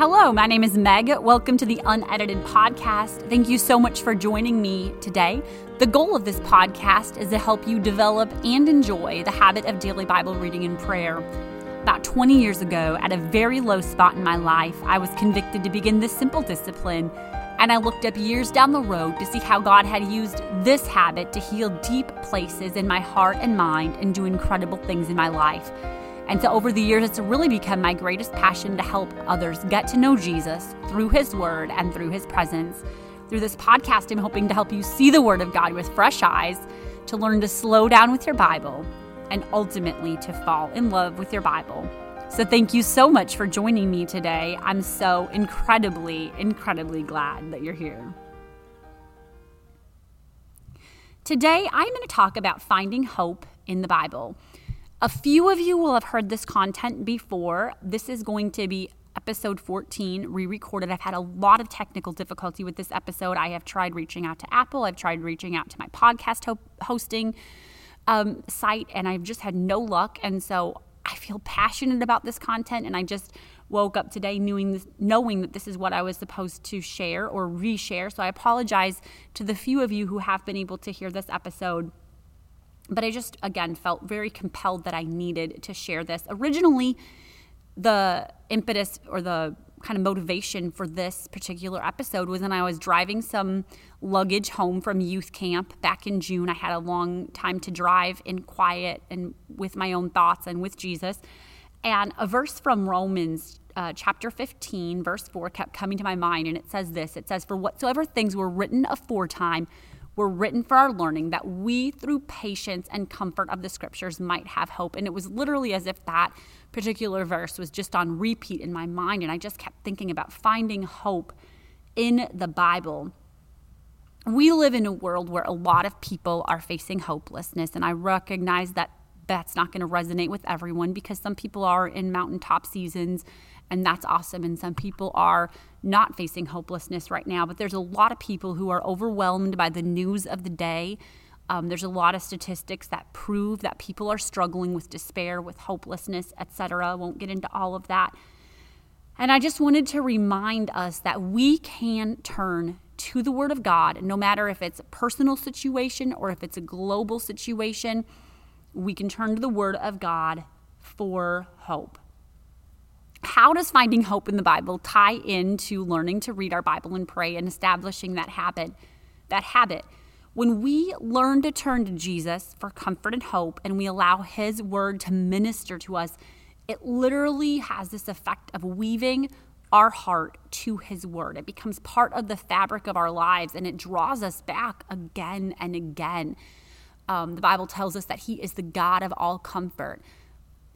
Hello, my name is Meg. Welcome to the Unedited Podcast. Thank you so much for joining me today. The goal of this podcast is to help you develop and enjoy the habit of daily Bible reading and prayer. About 20 years ago, at a very low spot in my life, I was convicted to begin this simple discipline, and I looked up years down the road to see how God had used this habit to heal deep places in my heart and mind and do incredible things in my life. And so over the years, it's really become my greatest passion to help others get to know Jesus through His Word and through His presence. Through this podcast, I'm hoping to help you see the Word of God with fresh eyes, to learn to slow down with your Bible, and ultimately to fall in love with your Bible. So, thank you so much for joining me today. I'm so incredibly, incredibly glad that you're here. Today, I'm going to talk about finding hope in the Bible. A few of you will have heard this content before. This is going to be episode 14 re recorded. I've had a lot of technical difficulty with this episode. I have tried reaching out to Apple, I've tried reaching out to my podcast ho- hosting um, site, and I've just had no luck. And so I feel passionate about this content, and I just woke up today knowing this, knowing that this is what I was supposed to share or reshare. So I apologize to the few of you who have been able to hear this episode but I just, again, felt very compelled that I needed to share this. Originally, the impetus or the kind of motivation for this particular episode was when I was driving some luggage home from youth camp back in June. I had a long time to drive in quiet and with my own thoughts and with Jesus. And a verse from Romans uh, chapter 15, verse 4, kept coming to my mind. And it says this It says, For whatsoever things were written aforetime were written for our learning, that we, through patience and comfort of the scriptures, might have hope. And it was literally as if that particular verse was just on repeat in my mind. And I just kept thinking about finding hope in the Bible. We live in a world where a lot of people are facing hopelessness, and I recognize that that's not going to resonate with everyone because some people are in mountaintop seasons and that's awesome. And some people are not facing hopelessness right now, but there's a lot of people who are overwhelmed by the news of the day. Um, there's a lot of statistics that prove that people are struggling with despair, with hopelessness, etc. Won't get into all of that. And I just wanted to remind us that we can turn to the Word of God, no matter if it's a personal situation or if it's a global situation, we can turn to the Word of God for hope how does finding hope in the Bible tie into learning to read our Bible and pray and establishing that habit? That habit. When we learn to turn to Jesus for comfort and hope and we allow his word to minister to us, it literally has this effect of weaving our heart to his word. It becomes part of the fabric of our lives and it draws us back again and again. Um, the Bible tells us that he is the God of all comfort.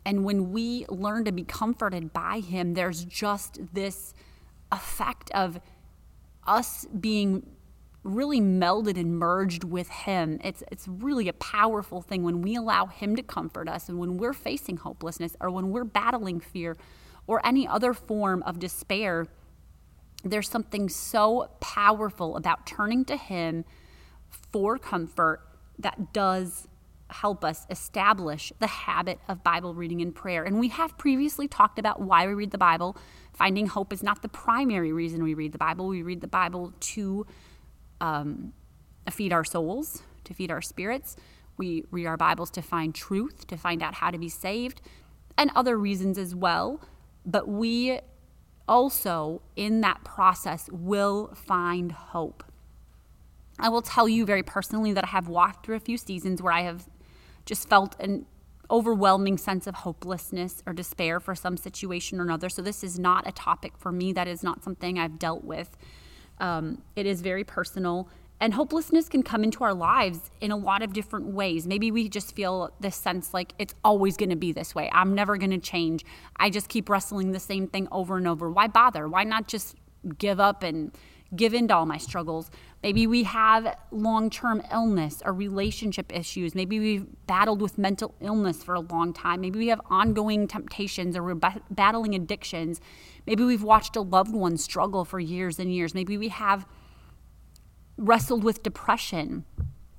And when we learn to be comforted by Him, there's just this effect of us being really melded and merged with him. It's it's really a powerful thing when we allow him to comfort us and when we're facing hopelessness or when we're battling fear or any other form of despair there's something so powerful about turning to him for comfort that does help us establish the habit of Bible reading and prayer. And we have previously talked about why we read the Bible. Finding hope is not the primary reason we read the Bible. We read the Bible to um, feed our souls, to feed our spirits. We read our Bibles to find truth, to find out how to be saved, and other reasons as well. But we also, in that process, will find hope. I will tell you very personally that I have walked through a few seasons where I have just felt an overwhelming sense of hopelessness or despair for some situation or another. So, this is not a topic for me. That is not something I've dealt with. Um, it is very personal. And hopelessness can come into our lives in a lot of different ways. Maybe we just feel this sense like it's always going to be this way. I'm never going to change. I just keep wrestling the same thing over and over. Why bother? Why not just give up and give in to all my struggles. Maybe we have long term illness or relationship issues. Maybe we've battled with mental illness for a long time. Maybe we have ongoing temptations or we're battling addictions. Maybe we've watched a loved one struggle for years and years. Maybe we have wrestled with depression.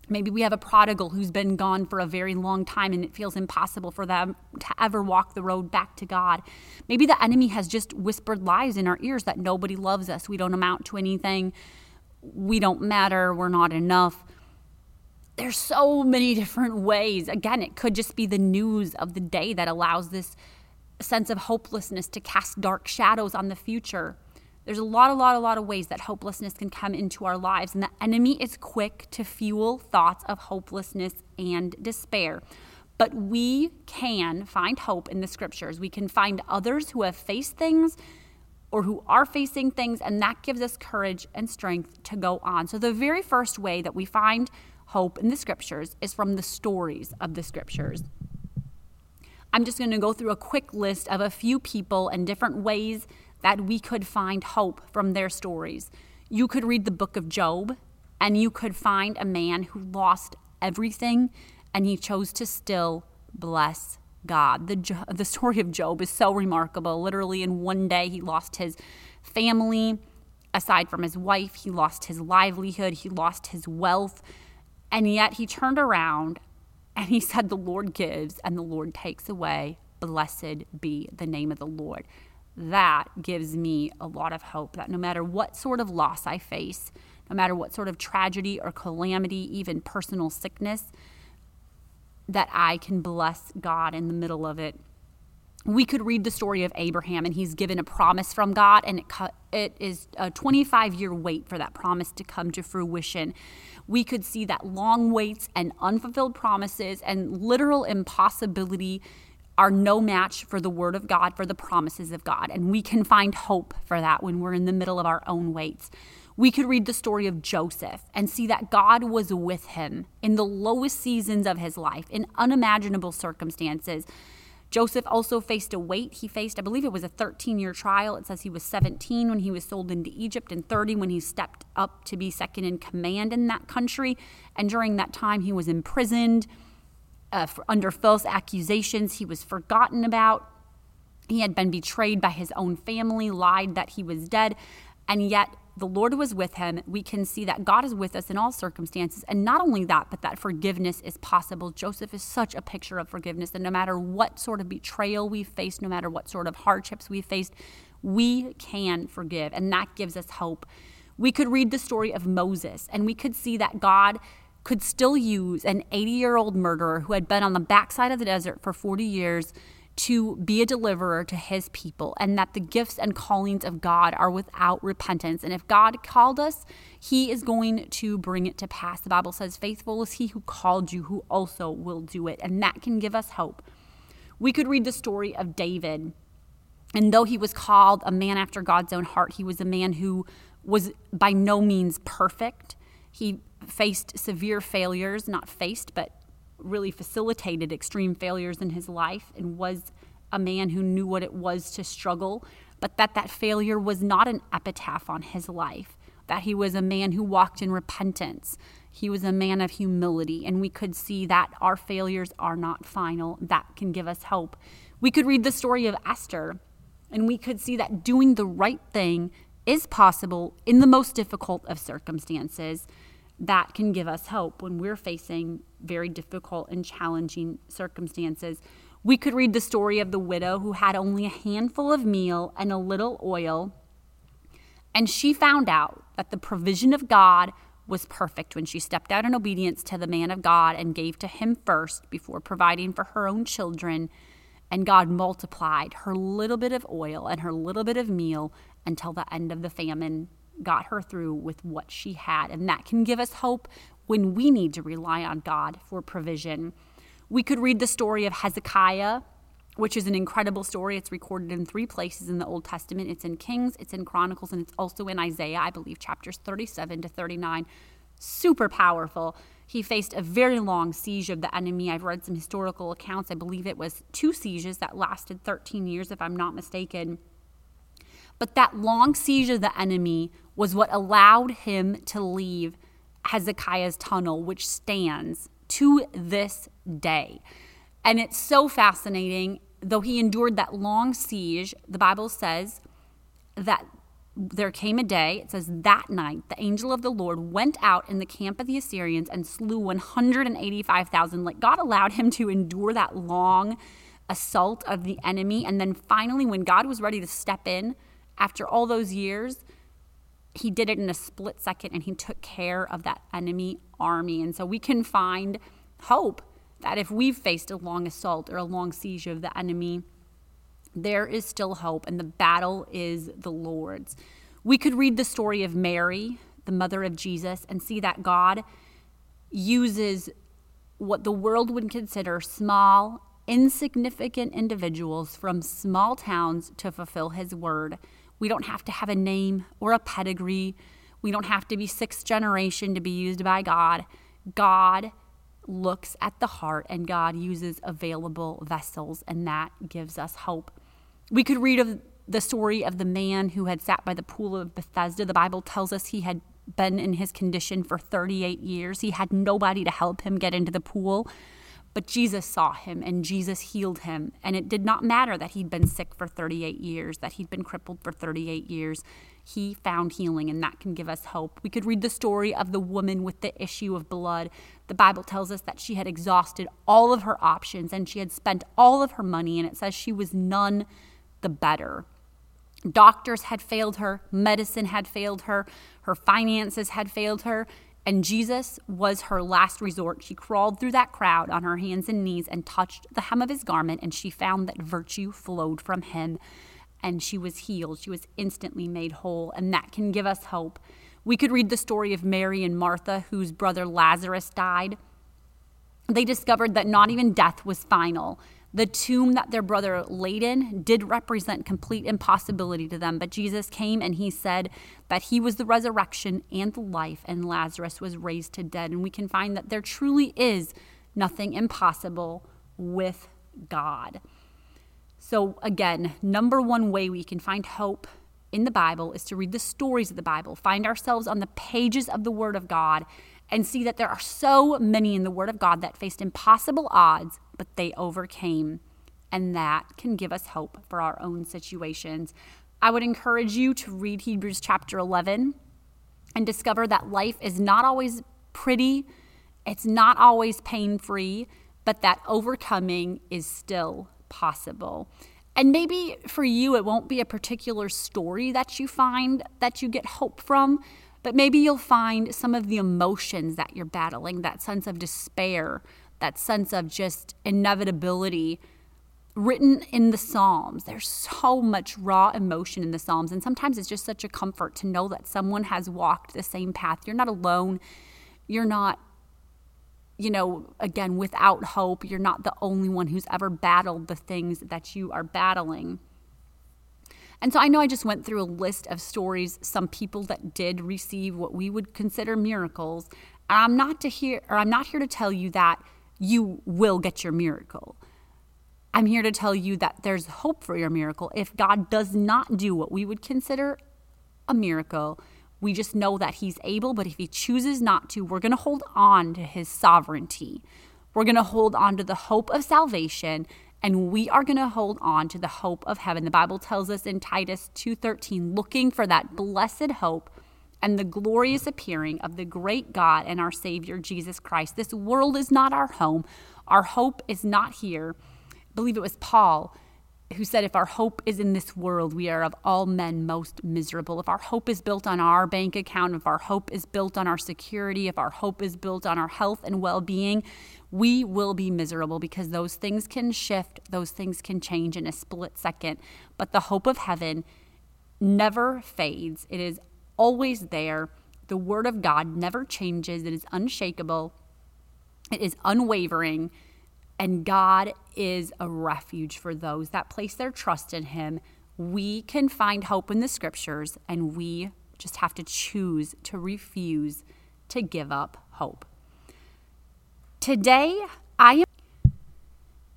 Maybe we have a prodigal who's been gone for a very long time and it feels impossible for them to ever walk the road back to God. Maybe the enemy has just whispered lies in our ears that nobody loves us, we don't amount to anything, we don't matter, we're not enough. There's so many different ways. Again, it could just be the news of the day that allows this sense of hopelessness to cast dark shadows on the future. There's a lot, a lot, a lot of ways that hopelessness can come into our lives, and the enemy is quick to fuel thoughts of hopelessness and despair. But we can find hope in the scriptures. We can find others who have faced things or who are facing things, and that gives us courage and strength to go on. So, the very first way that we find hope in the scriptures is from the stories of the scriptures. I'm just going to go through a quick list of a few people and different ways that we could find hope from their stories. You could read the book of Job and you could find a man who lost everything and he chose to still bless God. The, the story of Job is so remarkable. Literally, in one day, he lost his family. Aside from his wife, he lost his livelihood, he lost his wealth. And yet, he turned around and he said, The Lord gives and the Lord takes away. Blessed be the name of the Lord that gives me a lot of hope that no matter what sort of loss I face, no matter what sort of tragedy or calamity, even personal sickness, that I can bless God in the middle of it. We could read the story of Abraham, and he's given a promise from God, and it, it is a 25 year wait for that promise to come to fruition. We could see that long waits and unfulfilled promises and literal impossibility are no match for the word of God, for the promises of God. And we can find hope for that when we're in the middle of our own waits. We could read the story of Joseph and see that God was with him in the lowest seasons of his life, in unimaginable circumstances. Joseph also faced a wait. He faced, I believe it was a 13 year trial. It says he was 17 when he was sold into Egypt and 30 when he stepped up to be second in command in that country. And during that time, he was imprisoned uh, under false accusations. He was forgotten about. He had been betrayed by his own family, lied that he was dead, and yet the Lord was with him. We can see that God is with us in all circumstances. And not only that, but that forgiveness is possible. Joseph is such a picture of forgiveness that no matter what sort of betrayal we faced, no matter what sort of hardships we faced, we can forgive. And that gives us hope. We could read the story of Moses and we could see that God could still use an 80 year old murderer who had been on the backside of the desert for 40 years to be a deliverer to his people, and that the gifts and callings of God are without repentance. And if God called us, he is going to bring it to pass. The Bible says, Faithful is he who called you, who also will do it. And that can give us hope. We could read the story of David. And though he was called a man after God's own heart, he was a man who was by no means perfect. He faced severe failures, not faced, but really facilitated extreme failures in his life and was a man who knew what it was to struggle, but that that failure was not an epitaph on his life, that he was a man who walked in repentance. He was a man of humility, and we could see that our failures are not final. That can give us hope. We could read the story of Esther, and we could see that doing the right thing is possible in the most difficult of circumstances that can give us hope when we're facing very difficult and challenging circumstances. We could read the story of the widow who had only a handful of meal and a little oil, and she found out that the provision of God was perfect when she stepped out in obedience to the man of God and gave to him first before providing for her own children. And God multiplied her little bit of oil and her little bit of meal until the end of the famine got her through with what she had. And that can give us hope when we need to rely on God for provision. We could read the story of Hezekiah, which is an incredible story. It's recorded in three places in the Old Testament it's in Kings, it's in Chronicles, and it's also in Isaiah, I believe, chapters 37 to 39. Super powerful. He faced a very long siege of the enemy. I've read some historical accounts. I believe it was two sieges that lasted 13 years, if I'm not mistaken. But that long siege of the enemy was what allowed him to leave Hezekiah's tunnel, which stands to this day. And it's so fascinating. Though he endured that long siege, the Bible says that there came a day, it says, that night the angel of the Lord went out in the camp of the Assyrians and slew 185,000. Like God allowed him to endure that long assault of the enemy. And then finally, when God was ready to step in after all those years, he did it in a split second and he took care of that enemy army. And so we can find hope that if we've faced a long assault or a long siege of the enemy, there is still hope, and the battle is the Lord's. We could read the story of Mary, the mother of Jesus, and see that God uses what the world would consider small, insignificant individuals from small towns to fulfill his word. We don't have to have a name or a pedigree. We don't have to be sixth generation to be used by God. God looks at the heart and God uses available vessels, and that gives us hope. We could read of the story of the man who had sat by the pool of Bethesda. The Bible tells us he had been in his condition for 38 years. He had nobody to help him get into the pool. But Jesus saw him and Jesus healed him. And it did not matter that he'd been sick for 38 years, that he'd been crippled for 38 years. He found healing, and that can give us hope. We could read the story of the woman with the issue of blood. The Bible tells us that she had exhausted all of her options and she had spent all of her money, and it says she was none the better. Doctors had failed her, medicine had failed her, her finances had failed her, and Jesus was her last resort. She crawled through that crowd on her hands and knees and touched the hem of his garment, and she found that virtue flowed from him, and she was healed. She was instantly made whole, and that can give us hope. We could read the story of Mary and Martha, whose brother Lazarus died. They discovered that not even death was final. The tomb that their brother laid in did represent complete impossibility to them, but Jesus came and he said that he was the resurrection and the life, and Lazarus was raised to dead. And we can find that there truly is nothing impossible with God. So, again, number one way we can find hope in the Bible is to read the stories of the Bible, find ourselves on the pages of the Word of God, and see that there are so many in the Word of God that faced impossible odds but they overcame. And that can give us hope for our own situations. I would encourage you to read Hebrews chapter 11 and discover that life is not always pretty, it's not always pain free, but that overcoming is still possible. And maybe for you, it won't be a particular story that you find that you get hope from, but maybe you'll find some of the emotions that you're battling, that sense of despair, that sense of just inevitability written in the Psalms. There's so much raw emotion in the Psalms. And sometimes it's just such a comfort to know that someone has walked the same path. You're not alone. You're not, you know, again, without hope. You're not the only one who's ever battled the things that you are battling. And so I know I just went through a list of stories, some people that did receive what we would consider miracles. And I'm not to hear or I'm not here to tell you that you will get your miracle. I'm here to tell you that there's hope for your miracle. If God does not do what we would consider a miracle, we just know that He's able, but if He chooses not to, we're going to hold on to His sovereignty. We're going to hold on to the hope of salvation and we are going to hold on to the hope of heaven. The Bible tells us in Titus 2:13, looking for that blessed hope and the glorious appearing of the great God and our Savior Jesus Christ. This world is not our home. Our hope is not here. I believe it was Paul who said, If our hope is in this world, we are of all men most miserable. If our hope is built on our bank account, if our hope is built on our security, if our hope is built on our health and well being, we will be miserable because those things can shift, those things can change in a split second. But the hope of heaven never fades, it is always there. The Word of God never changes, it is unshakable, it is unwavering, and God is a refuge for those that place their trust in Him. We can find hope in the Scriptures, and we just have to choose to refuse to give up hope. Today, I am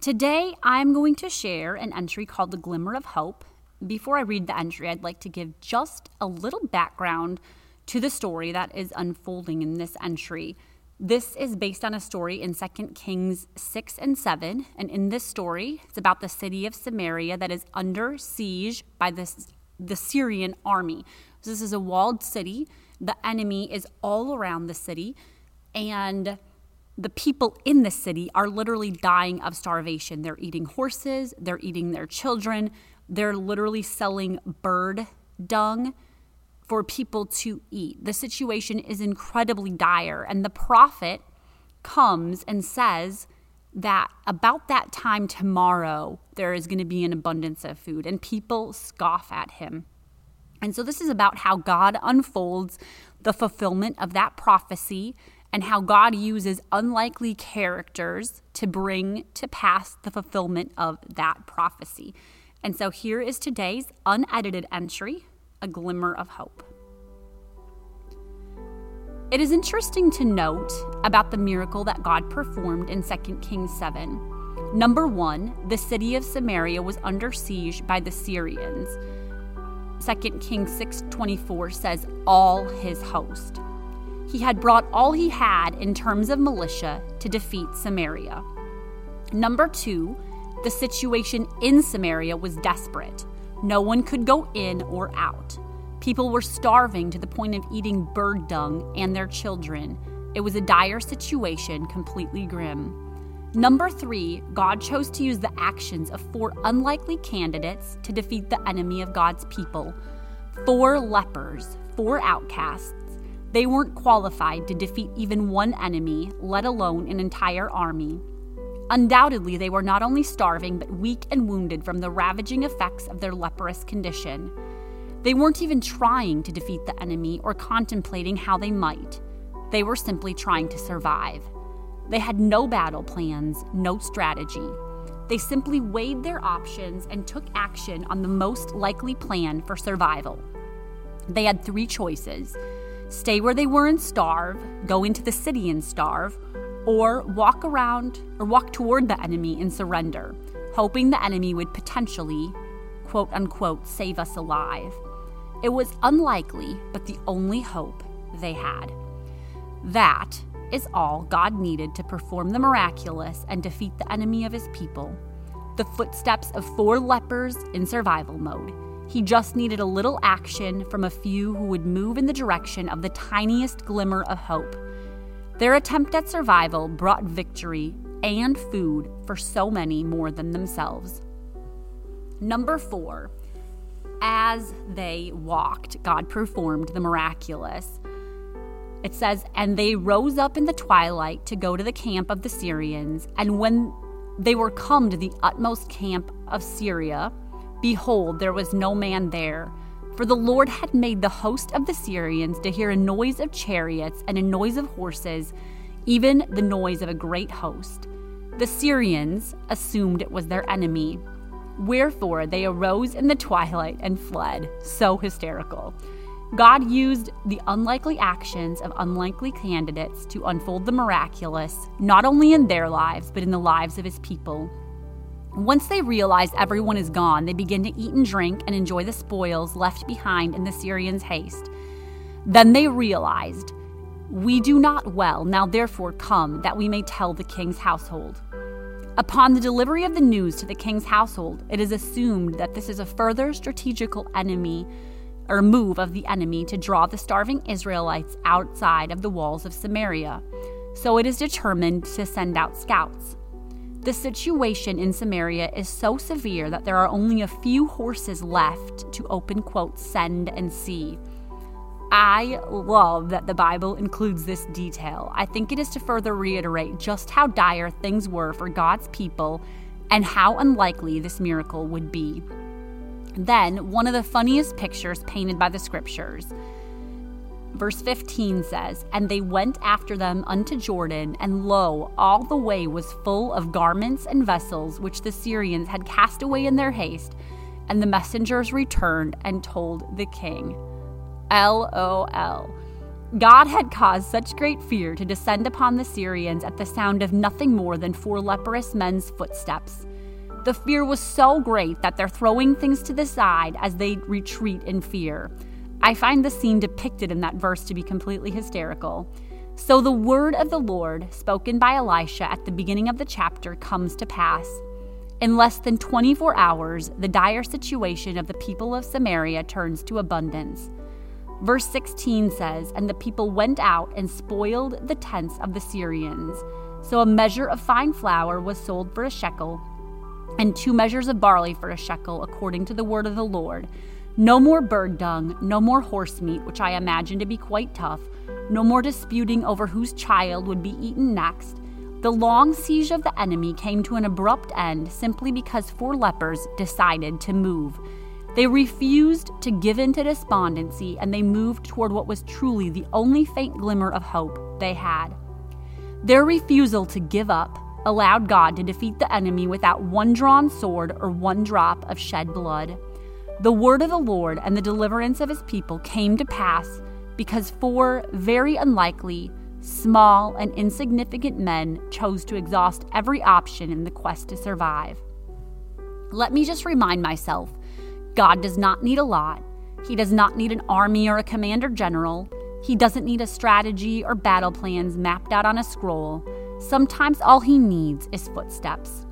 Today, I'm going to share an entry called The Glimmer of Hope before I read the entry, I'd like to give just a little background to the story that is unfolding in this entry. This is based on a story in 2 Kings 6 and 7. And in this story, it's about the city of Samaria that is under siege by this the Syrian army. So this is a walled city. The enemy is all around the city, and the people in the city are literally dying of starvation. They're eating horses, they're eating their children, they're literally selling bird dung for people to eat. The situation is incredibly dire, and the prophet comes and says that about that time tomorrow, there is going to be an abundance of food, and people scoff at him. And so, this is about how God unfolds the fulfillment of that prophecy and how God uses unlikely characters to bring to pass the fulfillment of that prophecy. And so here is today's unedited entry A Glimmer of Hope. It is interesting to note about the miracle that God performed in 2 Kings 7. Number one, the city of Samaria was under siege by the Syrians. 2 Kings 6:24 says all his host. He had brought all he had in terms of militia to defeat Samaria. Number two, the situation in Samaria was desperate. No one could go in or out. People were starving to the point of eating bird dung and their children. It was a dire situation, completely grim. Number three, God chose to use the actions of four unlikely candidates to defeat the enemy of God's people. Four lepers, four outcasts, they weren't qualified to defeat even one enemy, let alone an entire army. Undoubtedly, they were not only starving, but weak and wounded from the ravaging effects of their leprous condition. They weren't even trying to defeat the enemy or contemplating how they might. They were simply trying to survive. They had no battle plans, no strategy. They simply weighed their options and took action on the most likely plan for survival. They had three choices stay where they were and starve, go into the city and starve, or walk around or walk toward the enemy and surrender, hoping the enemy would potentially, quote unquote, save us alive. It was unlikely, but the only hope they had. That is all God needed to perform the miraculous and defeat the enemy of his people. The footsteps of four lepers in survival mode he just needed a little action from a few who would move in the direction of the tiniest glimmer of hope. Their attempt at survival brought victory and food for so many more than themselves. Number four, as they walked, God performed the miraculous. It says, And they rose up in the twilight to go to the camp of the Syrians. And when they were come to the utmost camp of Syria, Behold, there was no man there. For the Lord had made the host of the Syrians to hear a noise of chariots and a noise of horses, even the noise of a great host. The Syrians assumed it was their enemy. Wherefore they arose in the twilight and fled. So hysterical. God used the unlikely actions of unlikely candidates to unfold the miraculous, not only in their lives, but in the lives of his people. Once they realize everyone is gone, they begin to eat and drink and enjoy the spoils left behind in the Syrians' haste. Then they realized, We do not well, now therefore come, that we may tell the king's household. Upon the delivery of the news to the king's household, it is assumed that this is a further strategical enemy or move of the enemy to draw the starving Israelites outside of the walls of Samaria. So it is determined to send out scouts. The situation in Samaria is so severe that there are only a few horses left to open quote send and see. I love that the Bible includes this detail. I think it is to further reiterate just how dire things were for God's people and how unlikely this miracle would be. Then, one of the funniest pictures painted by the scriptures Verse 15 says, And they went after them unto Jordan, and lo, all the way was full of garments and vessels which the Syrians had cast away in their haste. And the messengers returned and told the king. LOL. God had caused such great fear to descend upon the Syrians at the sound of nothing more than four leprous men's footsteps. The fear was so great that they're throwing things to the side as they retreat in fear. I find the scene depicted in that verse to be completely hysterical. So the word of the Lord, spoken by Elisha at the beginning of the chapter, comes to pass. In less than 24 hours, the dire situation of the people of Samaria turns to abundance. Verse 16 says, And the people went out and spoiled the tents of the Syrians. So a measure of fine flour was sold for a shekel, and two measures of barley for a shekel, according to the word of the Lord. No more bird dung, no more horse meat, which I imagine to be quite tough, no more disputing over whose child would be eaten next the long siege of the enemy came to an abrupt end simply because four lepers decided to move. They refused to give in to despondency and they moved toward what was truly the only faint glimmer of hope they had. Their refusal to give up allowed God to defeat the enemy without one drawn sword or one drop of shed blood. The word of the Lord and the deliverance of his people came to pass because four very unlikely, small, and insignificant men chose to exhaust every option in the quest to survive. Let me just remind myself God does not need a lot. He does not need an army or a commander general. He doesn't need a strategy or battle plans mapped out on a scroll. Sometimes all he needs is footsteps.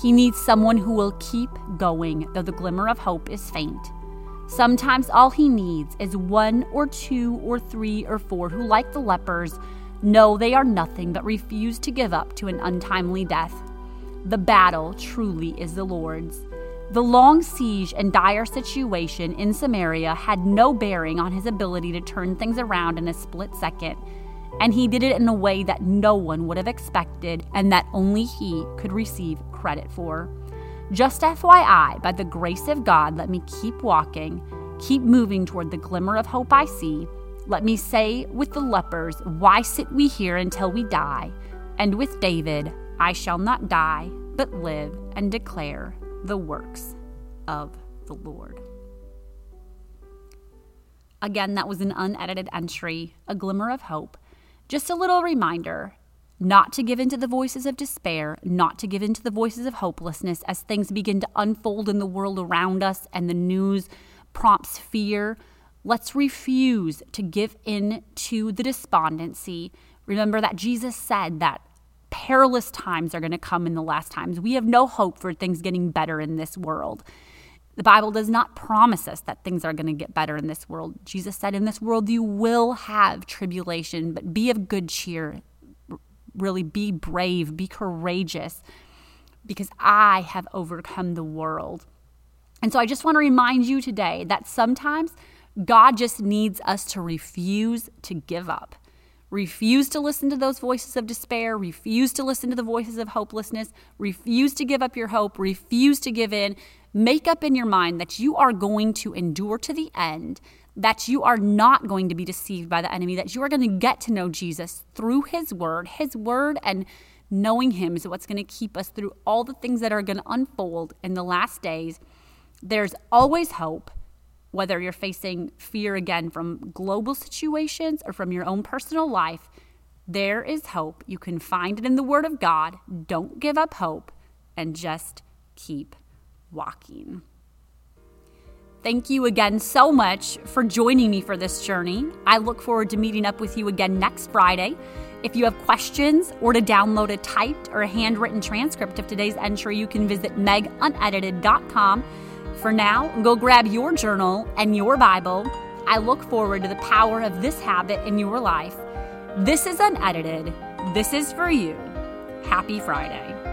He needs someone who will keep going, though the glimmer of hope is faint. Sometimes all he needs is one or two or three or four who, like the lepers, know they are nothing but refuse to give up to an untimely death. The battle truly is the Lord's. The long siege and dire situation in Samaria had no bearing on his ability to turn things around in a split second, and he did it in a way that no one would have expected and that only he could receive credit for. Just FYI, by the grace of God, let me keep walking, keep moving toward the glimmer of hope I see. Let me say with the lepers, Why sit we here until we die? And with David, I shall not die, but live and declare the works of the Lord. Again, that was an unedited entry, a glimmer of hope. Just a little reminder not to give in to the voices of despair, not to give in to the voices of hopelessness as things begin to unfold in the world around us and the news prompts fear. Let's refuse to give in to the despondency. Remember that Jesus said that perilous times are going to come in the last times. We have no hope for things getting better in this world. The Bible does not promise us that things are going to get better in this world. Jesus said, In this world you will have tribulation, but be of good cheer really be brave, be courageous, because I have overcome the world. And so I just want to remind you today that sometimes God just needs us to refuse to give up. Refuse to listen to those voices of despair. Refuse to listen to the voices of hopelessness. Refuse to give up your hope. Refuse to give in. Make up in your mind that you are going to endure to the end, that you are not going to be deceived by the enemy, that you are going to get to know Jesus through his word. His word and knowing him is what's going to keep us through all the things that are going to unfold in the last days. There's always hope, whether you're facing fear again from global situations or from your own personal life. There is hope. You can find it in the Word of God. Don't give up hope and just keep walking. Thank you again so much for joining me for this journey. I look forward to meeting up with you again next Friday. If you have questions or to download a typed or a handwritten transcript of today's entry, you can visit megunedited.com. For now, go grab your journal and your Bible. I look forward to the power of this habit in your life. This is unedited. This is for you. Happy Friday.